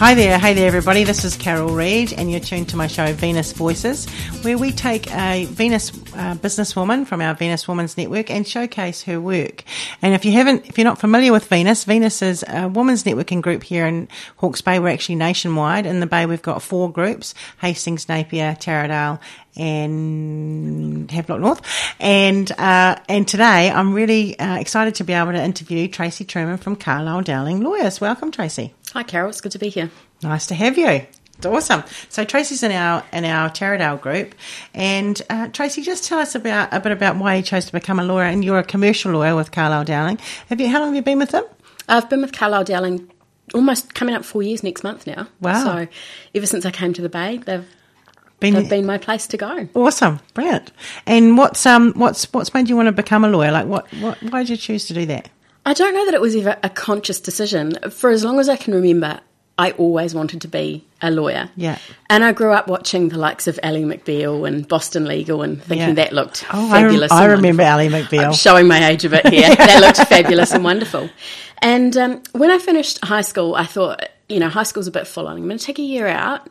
Hi there, hey there, everybody. This is Carol Reed, and you're tuned to my show Venus Voices, where we take a Venus uh, businesswoman from our Venus Women's Network and showcase her work. And if you haven't, if you're not familiar with Venus, Venus is a women's networking group here in Hawke's Bay. We're actually nationwide. In the Bay, we've got four groups: Hastings, Napier, Taradale, and Havelock North. And uh, and today, I'm really uh, excited to be able to interview Tracey Truman from Carlisle Dowling Lawyers. Welcome, Tracey. Hi, Carol. It's good to be here. Nice to have you. It's awesome. So Tracey's in our in our Taradale group, and uh, Tracey, just tell us about a bit about why you chose to become a lawyer. And you're a commercial lawyer with Carlisle Dowling. Have you? How long have you been with them? I've been with Carlisle Dowling almost coming up four years next month now. Wow. So ever since I came to the Bay, they've been, they've been my place to go. Awesome, brilliant. And what's um what's what's made you want to become a lawyer? Like what, what why did you choose to do that? I don't know that it was ever a conscious decision. For as long as I can remember, I always wanted to be a lawyer. Yeah. And I grew up watching the likes of Ally McBeal and Boston Legal and thinking Yeah. that looked Oh, I, rem- fabulous. I remember. Ally McBeal. I'm showing my age a bit here. that looked fabulous and wonderful. And um, when I finished high school, I thought, you know, high school's a bit full on. I'm going to take a year out,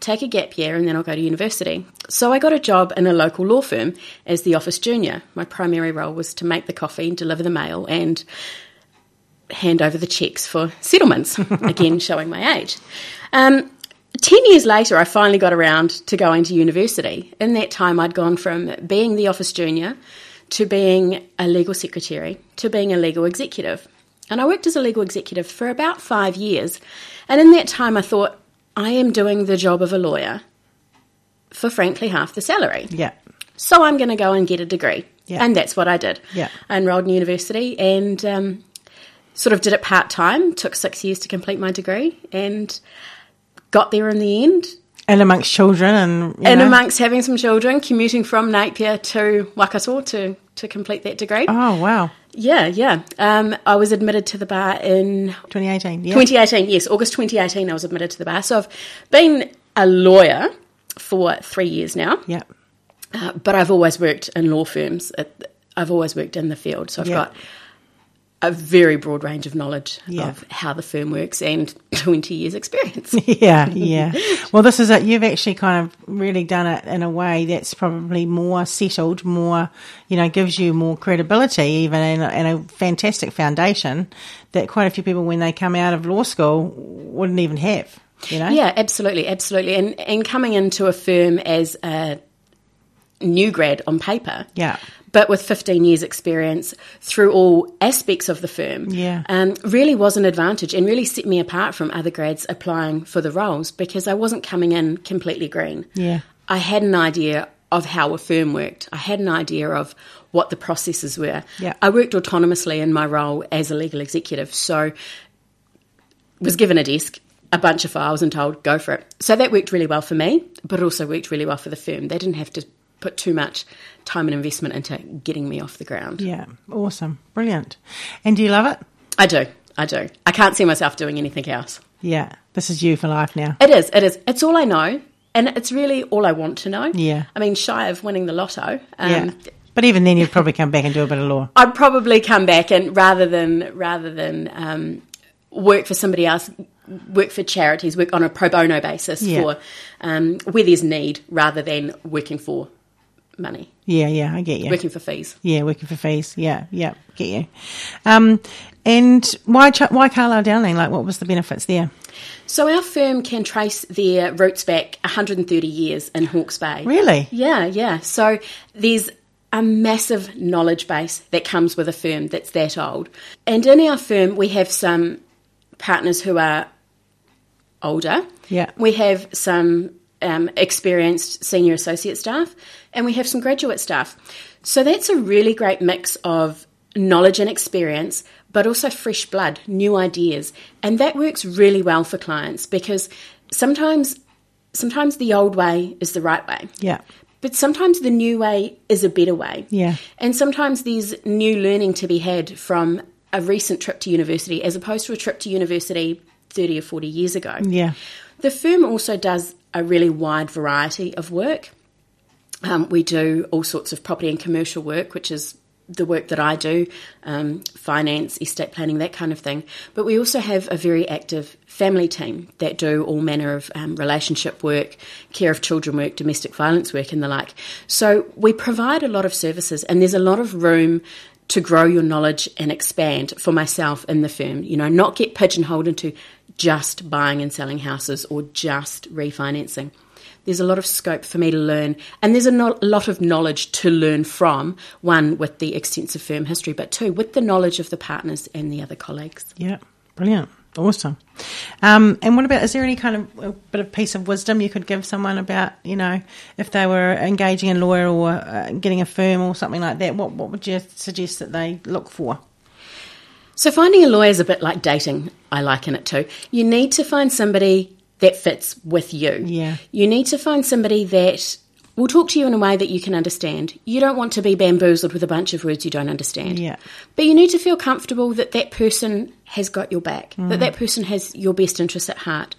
take a gap year, and then I'll go to university. So I got a job in a local law firm as the office junior. My primary role was to make the coffee, deliver the mail, and hand over the checks for settlements. Again, showing my age. Um, Ten years later, I finally got around to going to university. In that time, I'd gone from being the office junior to being a legal secretary to being a legal executive. And I worked as a legal executive for about five years. And in that time, I thought, I am doing the job of a lawyer for frankly half the salary. yeah. So I'm going to go and get a degree. Yeah. And that's what I did. Yeah. I enrolled in university and um, sort of did it part time, took six years to complete my degree, and got there in the end. And amongst children and you And know. amongst having some children, commuting from Napier to Waikato to, to complete that degree. Oh wow. Yeah, yeah. Um, I was admitted to the bar in 2018. Yeah. 2018, yes, August 2018, I was admitted to the bar. So I've been a lawyer for three years now. Yeah. Uh, but I've always worked in law firms. I've always worked in the field, so I've Yeah. got a very broad range of knowledge Yeah. of how the firm works and 20 years experience. Yeah, yeah. Well, this is it. You've actually kind of really done it in a way that's probably more settled, more, you know, gives you more credibility, even and a, and a fantastic foundation that quite a few people, when they come out of law school, wouldn't even have. You know. yeah, absolutely, absolutely. And and coming into a firm as a new grad on paper, Yeah. But with 15 years experience through all aspects of the firm, Yeah. um, really was an advantage and really set me apart from other grads applying for the roles because I wasn't coming in completely green. Yeah. I had an idea of how a firm worked. I had an idea of what the processes were. Yeah. I worked autonomously in my role as a legal executive, so was given a desk, a bunch of files, and told go for it. So that worked really well for me, but it also worked really well for the firm. They didn't have to put too much time and investment into getting me off the ground. Yeah. Awesome. Brilliant. And do you love it? I do. I do. I can't see myself doing anything else. Yeah. This is you for life now. It is. It is. It's all I know, and it's really all I want to know. Yeah. I mean, shy of winning the lotto. Um, yeah. But even then, you'd probably come back and do a bit of law. I'd probably come back and rather than rather than um, work for somebody else, work for charities, work on a pro bono basis Yeah. for um, where there's need, rather than working for money, Yeah. Yeah. I get you. working for fees. Yeah, working for fees. Yeah, yeah, get you. Um, and why why Carlisle Dowling? Like, what was the benefits there? So our firm can trace their roots back 130 years in Hawke's Bay. Really? Yeah, yeah. So there's a massive knowledge base that comes with a firm that's that old. And in our firm, we have some partners who are older. Yeah. We have some um, experienced senior associate staff, and we have some graduate staff. So that's a really great mix of knowledge and experience, but also fresh blood, new ideas. And that works really well for clients because sometimes sometimes the old way is the right way. Yeah, But sometimes the new way is a better way. Yeah. And sometimes there's new learning to be had from a recent trip to university as opposed to a trip to university 30 or 40 years ago. Yeah. The firm also does a really wide variety of work. Um, we do all sorts of property and commercial work, which is the work that I do, um, finance, estate planning, that kind of thing. But we also have a very active family team that do all manner of um, relationship work, care of children work, domestic violence work, and the like. So we provide a lot of services, and there's a lot of room to grow your knowledge and expand for myself in the firm. You know, not get pigeonholed into just buying and selling houses or just refinancing. There's a lot of scope for me to learn, and there's a no- lot of knowledge to learn from. One, with the extensive firm history, but two, with the knowledge of the partners and the other colleagues. Yeah. Brilliant. Awesome. Um, and what about, is there any kind of a bit of piece of wisdom you could give someone about, you know, if they were engaging a lawyer or uh, getting a firm or something like that? What, what would you suggest that they look for? So, finding a lawyer is a bit like dating, I liken it to. You need to find somebody that fits with you. Yeah. You need to find somebody that will talk to you in a way that you can understand. You don't want to be bamboozled with a bunch of words you don't understand. Yeah. But you need to feel comfortable that that person has got your back, that mm. that person has your best interests at heart.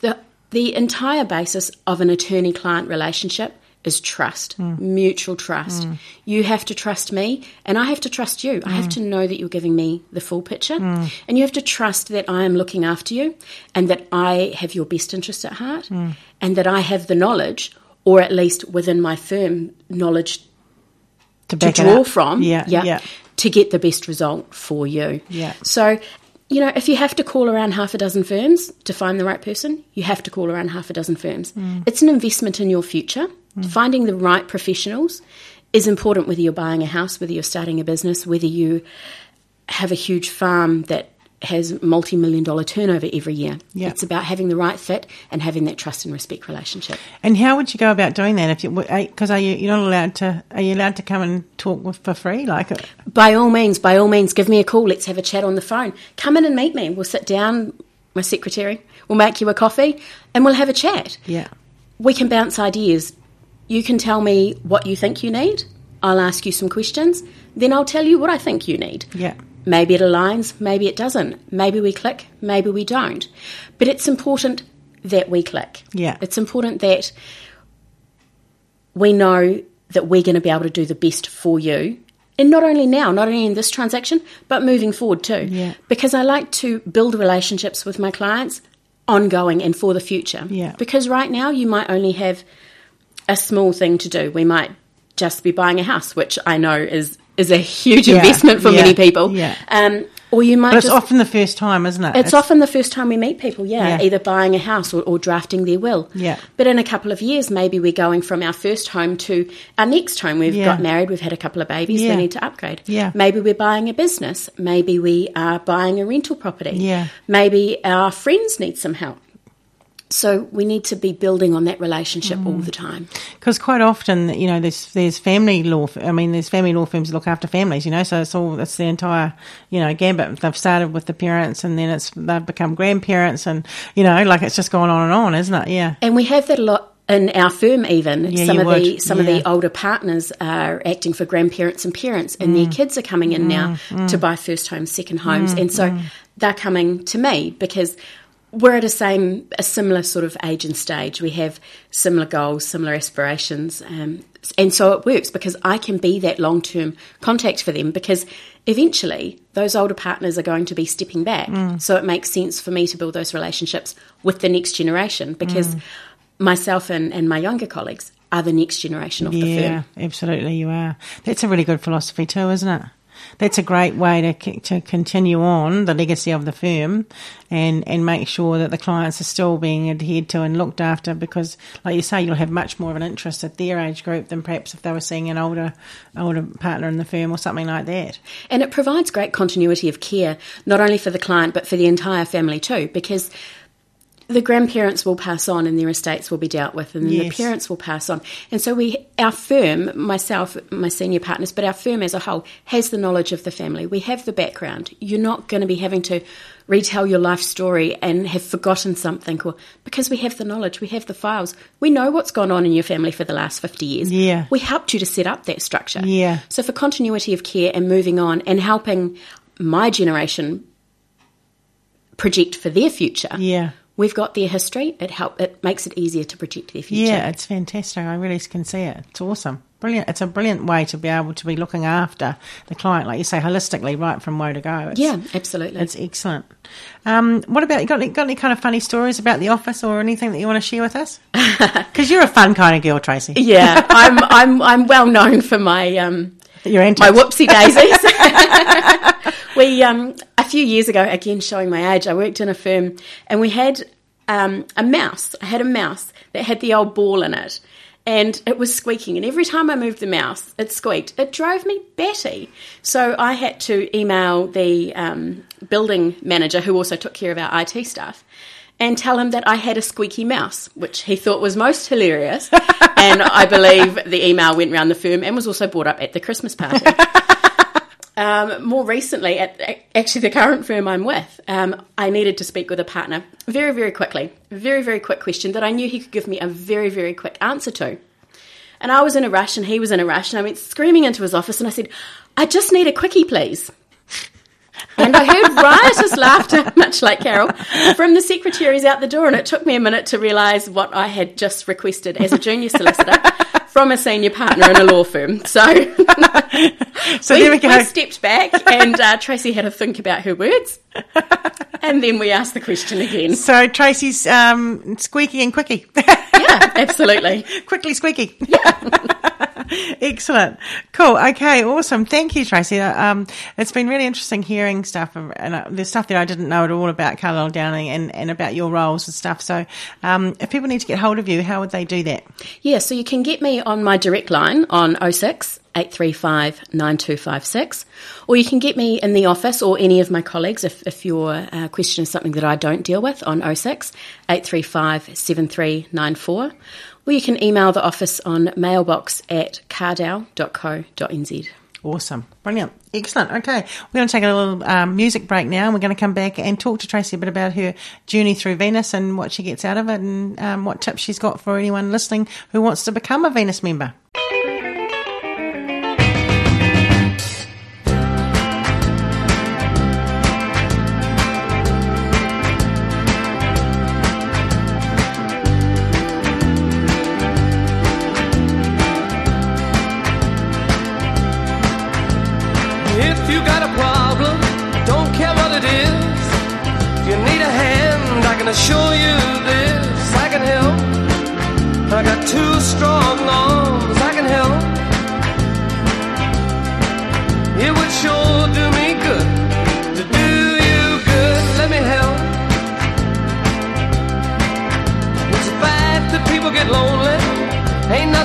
The, the entire basis of an attorney client relationship is trust, mutual trust. You have to trust me, and I have to trust you. I have to know that you're giving me the full picture, and you have to trust that I am looking after you, and that I have your best interest at heart, and that I have the knowledge, or at least within my firm, knowledge To to draw from, Yeah. Yeah. to get the best result for you. Yeah. So, you know, if you have to call around half a dozen firms to find the right person, you have to call around half a dozen firms. Mm. It's an investment in your future. Finding the right professionals is important whether you're buying a house, whether you're starting a business, whether you have a huge farm that has multi-million dollar turnover every year. Yeah. It's about having the right fit and having that trust and respect relationship. And how would you go about doing that? If you, because are you you're not allowed to? Are you allowed to come and talk with, for free? Like, uh, by all means, by all means, give me a call. Let's have a chat on the phone. Come in and meet me. We'll sit down, my secretary. We'll make you a coffee and we'll have a chat. yeah, We can bounce ideas. You can tell me what you think you need. I'll ask you some questions. Then I'll tell you what I think you need. yeah, Maybe it aligns, maybe it doesn't. Maybe we click, maybe we don't. But it's important that we click. Yeah. It's important that we know that we're going to be able to do the best for you. And not only now, not only in this transaction, but moving forward too. Yeah. Because I like to build relationships with my clients ongoing and for the future. Yeah. Because right now you might only have a small thing to do. We might just be buying a house, which I know is is a huge Yeah, investment for yeah, many people. yeah. Um, or you might but it's just often the first time, isn't it? it's, often the first time we meet people, yeah, Yeah. either buying a house or, or drafting their will. Yeah. But in a couple of years, maybe we're going from our first home to our next home. We've got married, we've had a couple of babies, we need to upgrade. Yeah. Maybe we're buying a business. Maybe we are buying a rental property. Yeah. Maybe our friends need some help. So we need to be building on that relationship all Mm. the time. Because quite often, you know, there's there's family law. I mean, there's family law firms that look after families. You know, so it's all it's the entire you know gambit. They've started with the parents, and then it's they've become grandparents, and you know, like it's just going on and on, isn't it? Yeah, And we have that a lot in our firm even. Yeah, some of the would. some of the older partners are acting for grandparents and parents and Mm. their kids are coming in now to buy first homes, second homes. Mm, And so they're coming to me because we're at a same a similar sort of age and stage. We have similar goals, similar aspirations. Um, and so it works because I can be that long term contact for them because eventually those older partners are going to be stepping back. Mm. So it makes sense for me to build those relationships with the next generation because Mm. myself and, and my younger colleagues are the next generation of the firm. yeah, absolutely, you are. That's a really good philosophy too, isn't it? That's a great way to to continue on the legacy of the firm, and and make sure that the clients are still being adhered to and looked after. Because, like you say, you'll have much more of an interest at their age group than perhaps if they were seeing an older older partner in the firm or something like that. And it provides great continuity of care, not only for the client, but for the entire family too, because the grandparents will pass on and their estates will be dealt with and then Yes. the parents will pass on. And so we our firm, myself, my senior partners, but our firm as a whole has the knowledge of the family. We have the background. You're not going to be having to retell your life story and have forgotten something or because we have the knowledge, we have the files. We know what's gone on in your family for the last 50 years. Yeah. We helped you to set up that structure. Yeah. So for continuity of care and moving on and helping my generation project for their future. Yeah. We've got their history. It help. It makes it easier to project their future. Yeah, it's fantastic. I really can see it. It's awesome. Brilliant. It's a brilliant way to be able to be looking after the client, like you say, holistically, right from where to go. It's, Yeah, absolutely. It's excellent. Um, what about you got any, got any kind of funny stories about the office or anything that you want to share with us? Because you're a fun kind of girl, Tracey. yeah, I'm I'm I'm well known for my um You're antics. my whoopsie daisies. we um a few years ago, again showing my age, I worked in a firm and we had um, a mouse. I had a mouse that had the old ball in it. And it was squeaking, and every time I moved the mouse, it squeaked. It drove me batty. So I had to email the um, building manager, who also took care of our IT stuff, and tell him that I had a squeaky mouse, which he thought was most hilarious. and I believe the email went around the firm and was also brought up at the Christmas party. Um, more recently, at actually the current firm I'm with, um, I needed to speak with a partner very, very quickly. Very, very quick question that I knew he could give me a very, very quick answer to. And I was in a rush and he was in a rush, and I went screaming into his office and I said, I just need a quickie, please. And I heard riotous laughter, much like Carol, from the secretaries out the door. And it took me a minute to realise what I had just requested as a junior solicitor from a senior partner in a law firm. So, so we, there we go. stepped back, and uh, Tracey had a think about her words. And then we asked the question again. So Tracey's um, squeaky and quickie. Yeah, absolutely. Quickly squeaky. Yeah. Excellent. Cool. Okay. Awesome. Thank you, Tracey. Uh, Um, it's been really interesting hearing stuff and uh, there's stuff that I didn't know at all about Carlisle Dowling and, and about your roles and stuff. So, um, if people need to get hold of you, how would they do that? Yeah, so you can get me on my direct line on 06 835 9256, or you can get me in the office or any of my colleagues if, if your uh, question is something that I don't deal with on 06 835 7394, or you can email the office on mailbox at cardow.co.nz. Awesome. Brilliant. Excellent. Okay. We're going to take a little um, music break now and we're going to come back and talk to Tracey a bit about her journey through Venus and what she gets out of it and um, what tips she's got for anyone listening who wants to become a Venus member.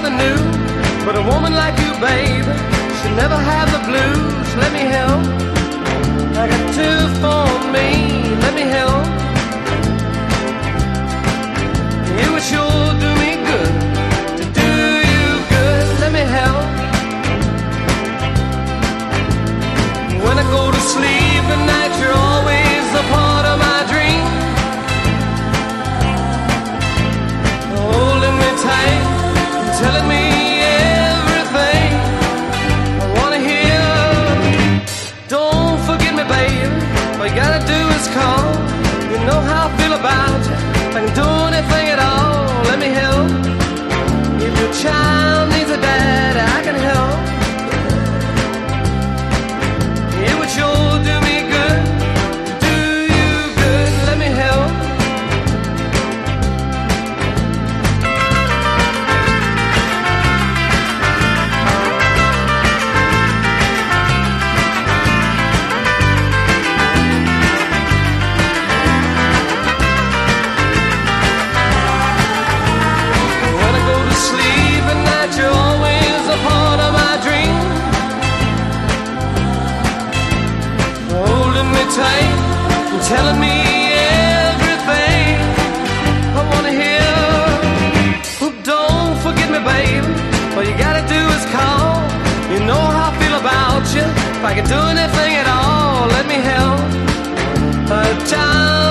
Ain't nothing new. But a woman like you, babe, should never have the blues. Let me help. I got two for me. Let me help. It would sure do me good to do you good. Let me help. When I go to sleep telling me You know how I feel about you. If I could do anything at all, let me help. A time.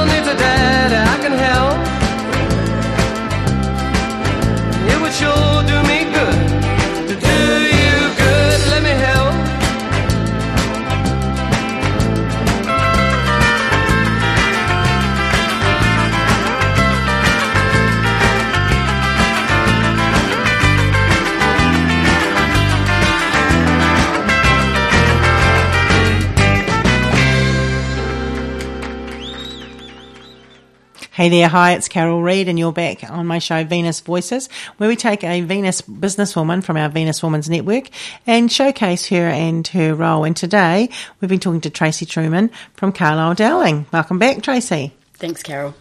Hey there, hi, it's Carol Reed, and you're back on my show Venus Voices, where we take a Venus businesswoman from our Venus Women's Network and showcase her and her role. And today we've been talking to Tracey Truman from Carlisle Dowling. Welcome back, Tracey. Thanks, Carol.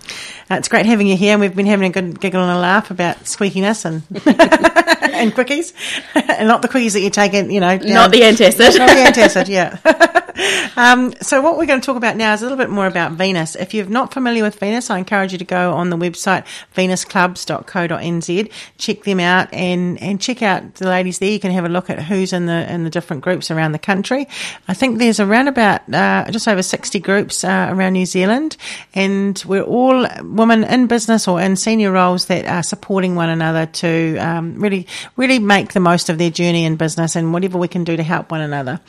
Uh, it's great having you here, and we've been having a good giggle and a laugh about squeakiness and and quickies, and not the quickies that you take in, you know, down- Not the antacid. not the antacid, yeah. um, so what we're going to talk about now is a little bit more about Venus. If you're not familiar with Venus, I encourage you to go on the website venusclubs.co.nz, check them out, and and check out the ladies there. You can have a look at who's in the in the different groups around the country. I think there's around about uh, just over 60 groups uh, around New Zealand, and we're all women in business or in senior roles that are supporting one another to um, really really make the most of their journey in business and whatever we can do to help one another.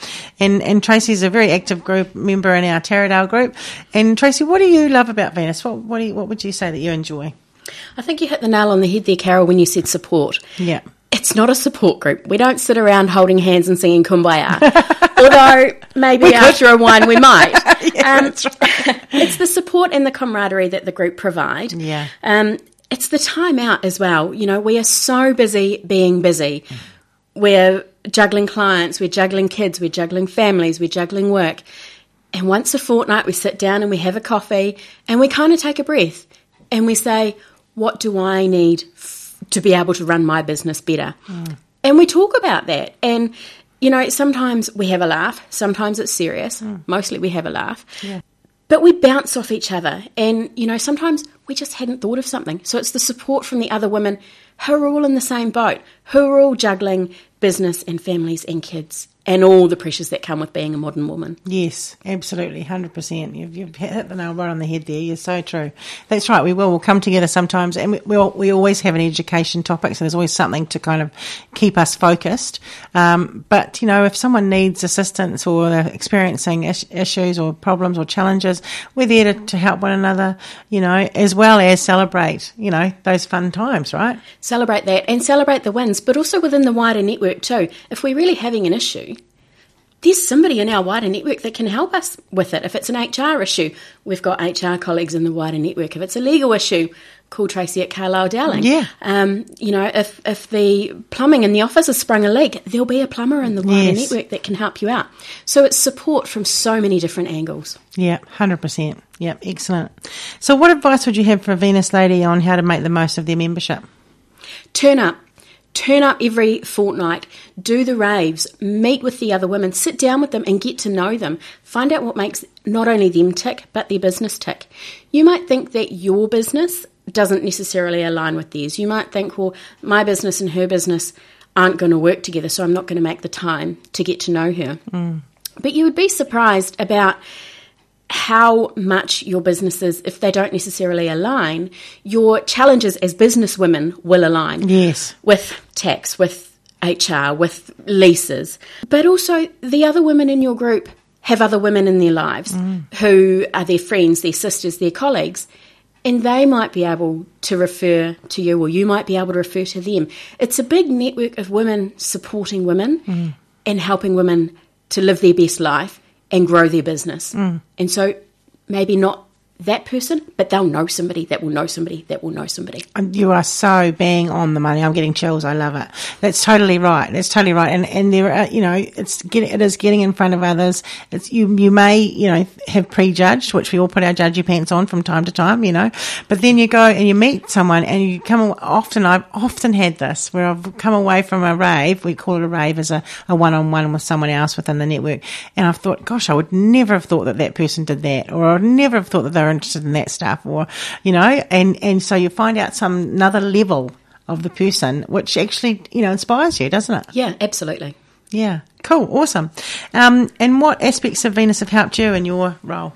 And and Tracey's a very active group member in our Taradale group. And Tracey, what do you love about Venus? What what do you, what would you say that you enjoy? I think you hit the nail on the head there, Carol, when you said support. Yeah. It's not a support group. We don't sit around holding hands and singing kumbaya. Although maybe after a wine we might. um, it's the support and the camaraderie that the group provide. Yeah. Um, it's the time out as well. You know, we are so busy being busy. We're juggling clients, we're juggling kids, we're juggling families, we're juggling work. And once a fortnight, we sit down and we have a coffee and we kind of take a breath and we say, What do I need f- to be able to run my business better? Hmm. And we talk about that. And, you know, sometimes we have a laugh, sometimes it's serious, hmm. mostly we have a laugh. But we bounce off each other. And, you know, sometimes we just hadn't thought of something. So it's the support from the other women who are all in the same boat, who are all juggling business and families and kids and all the pressures that come with being a modern woman. Yes, absolutely, hundred percent. You've, you've hit the nail right on the head there. You're so true. That's right. We will. We'll come together sometimes, and we we'll, we always have an education topic. So there's always something to kind of keep us focused. Um, but you know, if someone needs assistance or they're experiencing is- issues or problems or challenges, we're there to, to help one another. You know, as well as celebrate. You know, those fun times, right? Celebrate that and celebrate the wins, but also within the wider network too. If we're really having an issue, there's somebody in our wider network that can help us with it. If it's an HR issue, we've got HR colleagues in the wider network. If it's a legal issue, call Tracey at Carlisle Dowling. Yeah. Um, you know, if if the plumbing in the office has sprung a leak, there'll be a plumber in the wider Yes. network that can help you out. So it's support from so many different angles. Yeah, hundred percent. Yep, excellent. So, what advice would you have for a Venus lady on how to make the most of their membership? Turn up. Turn up every fortnight, do the raves, meet with the other women, sit down with them and get to know them. Find out what makes not only them tick, but their business tick. You might think that your business doesn't necessarily align with theirs. You might think, well, my business and her business aren't going to work together, so I'm not going to make the time to get to know her. Mm. But you would be surprised about how much your businesses, if they don't necessarily align, your challenges as business women will align. Yes. With tax, with HR, with leases. But also, the other women in your group have other women in their lives mm. who are their friends, their sisters, their colleagues. And they might be able to refer to you, or you might be able to refer to them. It's a big network of women supporting women mm. and helping women to live their best life and grow their business. Mm. And so maybe not that person, but they'll know somebody that will know somebody that will know somebody. Um, You are so bang on the money. I'm getting chills. I love it. That's totally right. That's totally right. And and there are, you know, it's getting it is getting in front of others. It's you you may you know have prejudged, which we all put our judgy pants on from time to time, you know. But then you go and you meet someone and you come often. I've often had this where I've come away from a rave. We call it a rave as a a one on one with someone else within the network, and I've thought, gosh, I would never have thought that that person did that, or I'd never have thought that they were interested in that stuff, or you know, and and so you find out some another level of the person, which actually you know inspires you, doesn't it? Yeah, absolutely. Yeah, cool, awesome. Um, and what aspects of Venus have helped you in your role?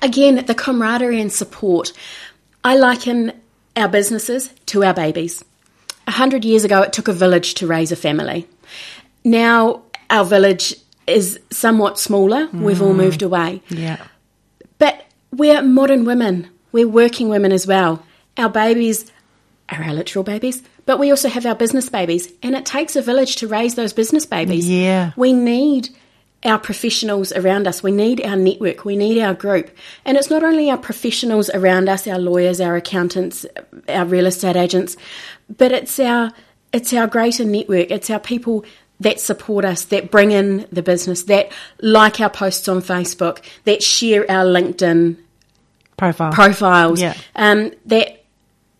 Again, the camaraderie and support. I liken our businesses to our babies. A hundred years ago, it took a village to raise a family. Now, our village is somewhat smaller. We've all moved away. Yeah, But we're modern women. We're working women as well. Our babies are our literal babies, but we also have our business babies. And it takes a village to raise those business babies. Yeah. We need our professionals around us. We need our network. We need our group. And it's not only our professionals around us, our lawyers, our accountants, our real estate agents, but it's our it's our greater network. It's our people that support us, that bring in the business, that like our posts on Facebook, that share our LinkedIn Profile. profiles, Yeah. um, that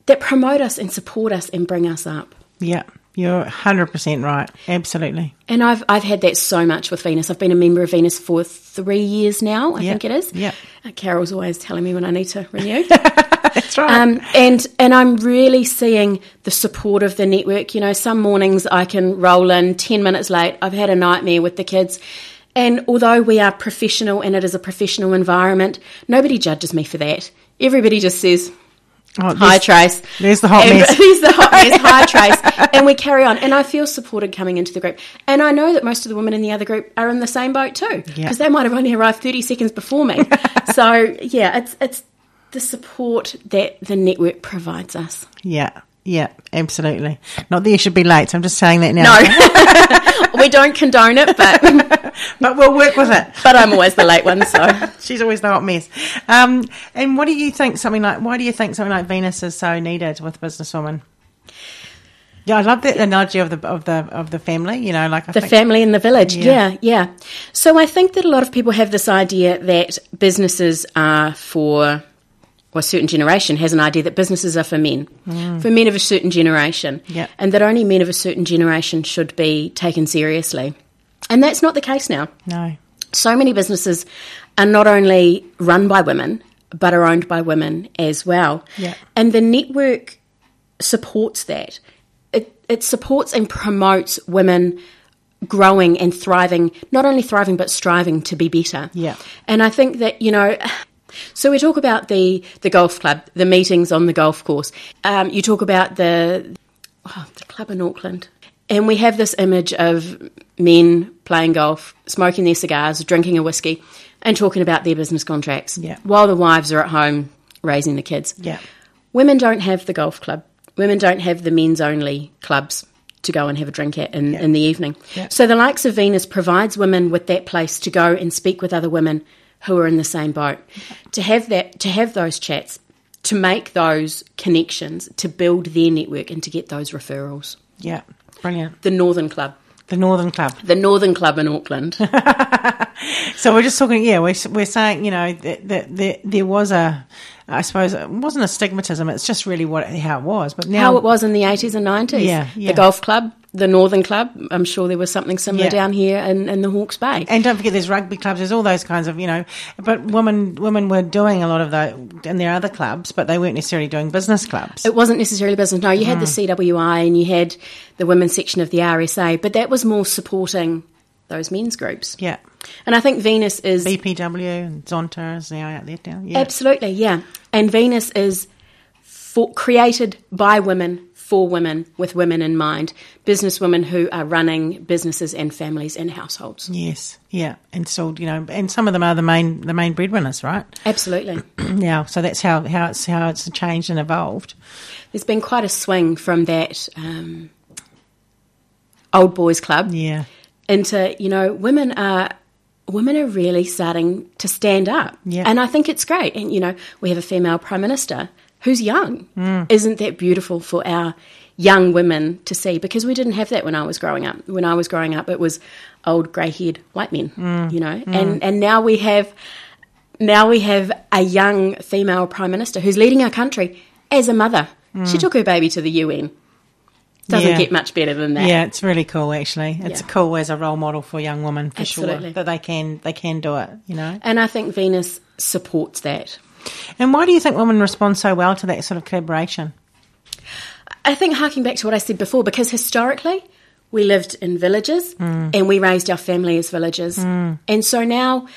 that promote us and support us and bring us up. yeah, you're 100% right. Absolutely. And I've I've had that so much with Venus. I've been a member of Venus for three years now. I think it is. Yeah. Uh, Carol's always telling me when I need to renew. That's right. um, and and I'm really seeing the support of the network. You know, some mornings I can roll in ten minutes late. I've had a nightmare with the kids. And although we are professional and it is a professional environment, nobody judges me for that. Everybody just says, Oh, Hi, Trace. there's the hot And- mess. There's the hot mess. Hi, Trace. And we carry on. And I feel supported coming into the group. And I know that most of the women in the other group are in the same boat too, because Yeah. they might have only arrived 30 seconds before me. so, yeah, it's, it's the support that the network provides us. Yeah, yeah, absolutely. Not that you should be late. So I'm just saying that now. No, we don't condone it, but, but we'll work with it. but I'm always the late one, so. She's always the hot mess. Um, and what do you think? Something like why do you think something like Venus is so needed with businesswomen? Yeah, I love that analogy of the of the of the family. You know, like I The think, family in the village, Yeah. yeah. yeah, So I think that a lot of people have this idea that businesses are for, or a certain generation has an idea that businesses are for men, mm. for men of a certain generation, Yeah. and that only men of a certain generation should be taken seriously. And that's not the case now. no, So many businesses are not only run by women, but are owned by women as well. Yeah. And the network supports that. It, it supports and promotes women growing and thriving, not only thriving, but striving to be better. Yeah. And I think that, you know, so we talk about the, the golf club, the meetings on the golf course. Um, you talk about the, oh, the club in Auckland. And we have this image of men playing golf, smoking their cigars, drinking a whiskey, and talking about their business contracts Yeah. while the wives are at home raising the kids. yeah, Women don't have the golf club. Women don't have the men's only clubs to go and have a drink at in, in the evening. Yeah. So the likes of Venus provides women with that place to go and speak with other women who are in the same boat. To have that to have those chats, to make those connections, to build their network and to get those referrals. yeah, brilliant. The Northern Club. The Northern Club. The Northern Club in Auckland. So we're just talking. Yeah, we're we're saying you know that, that, that there was a, I suppose it wasn't a stigmatism. It's just really what how it was. But now How it was in the 80s and 90s. Yeah, yeah. The golf club, the Northern Club. I'm sure there was something similar Yeah. down here in, in the Hawke's Bay. And don't forget, there's rugby clubs. There's all those kinds of, you know. But women, women were doing a lot of that in their other clubs, but they weren't necessarily doing business clubs. It wasn't necessarily business. No, you had the Mm. CWI and you had the women's section of the RSA, but that was more supporting those men's groups. yeah, And I think Venus is BPW and Zonta is now out there now. Yeah, absolutely, yeah. And Venus is for, created by women for women with women in mind, business women who are running businesses and families and households. yes, yeah, and so you know, and some of them are the main the main breadwinners, right? Absolutely. now, so that's how how it's how it's changed and evolved. There's been quite a swing from that um, old boys club Yeah, into you know women are women are really starting to stand up. Yeah. and i think it's great. And you know we have a female prime minister who's young. Mm. isn't that beautiful for our young women to see? Because we didn't have that when i was growing up. When i was growing up it was old grey-haired white men Mm. you know? And and now we have now we have a young female prime minister who's leading our country as a mother. She took her baby to the un doesn't Mm. Yeah. get much better than that yeah, it's really cool. Actually, it's Yeah. cool as a role model for young women for Absolutely. sure that they can they can do it. You know. and i think venus supports that And why do you think women respond so well to that sort of collaboration? I think harking back to what I said before, because historically we lived in villages and we raised our family as villagers. And so now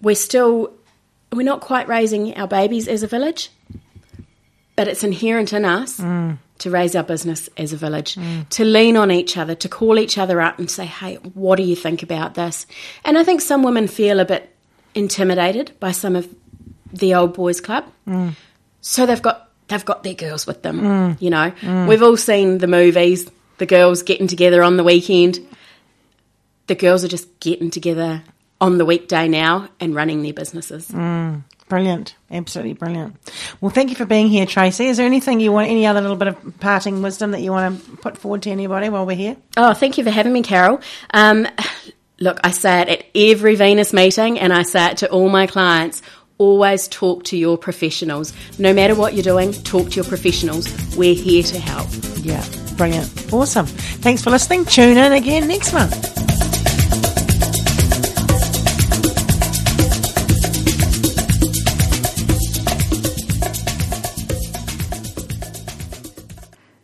we're still, we're not quite raising our babies as a village, but it's inherent in us to raise our business as a village, mm. to lean on each other, to call each other up and say, hey, what do you think about this? And I think some women feel a bit intimidated by some of the old boys club. Mm. So they've got they've got their girls with them. Mm. You know, we've all seen the movies. The girls getting together on the weekend. The girls are just getting together on the weekday now and running their businesses. Brilliant. Absolutely brilliant. Well, thank you for being here, Tracey. Is there anything you want, any other little bit of parting wisdom that you want to put forward to anybody while we're here? Oh, thank you for having me, Carol. Um, look, I say it at every Venus meeting and I say it to all my clients. Always talk to your professionals. No matter what you're doing, talk to your professionals. We're here to help. Yeah, brilliant. Awesome. Thanks for listening. Tune in again next month.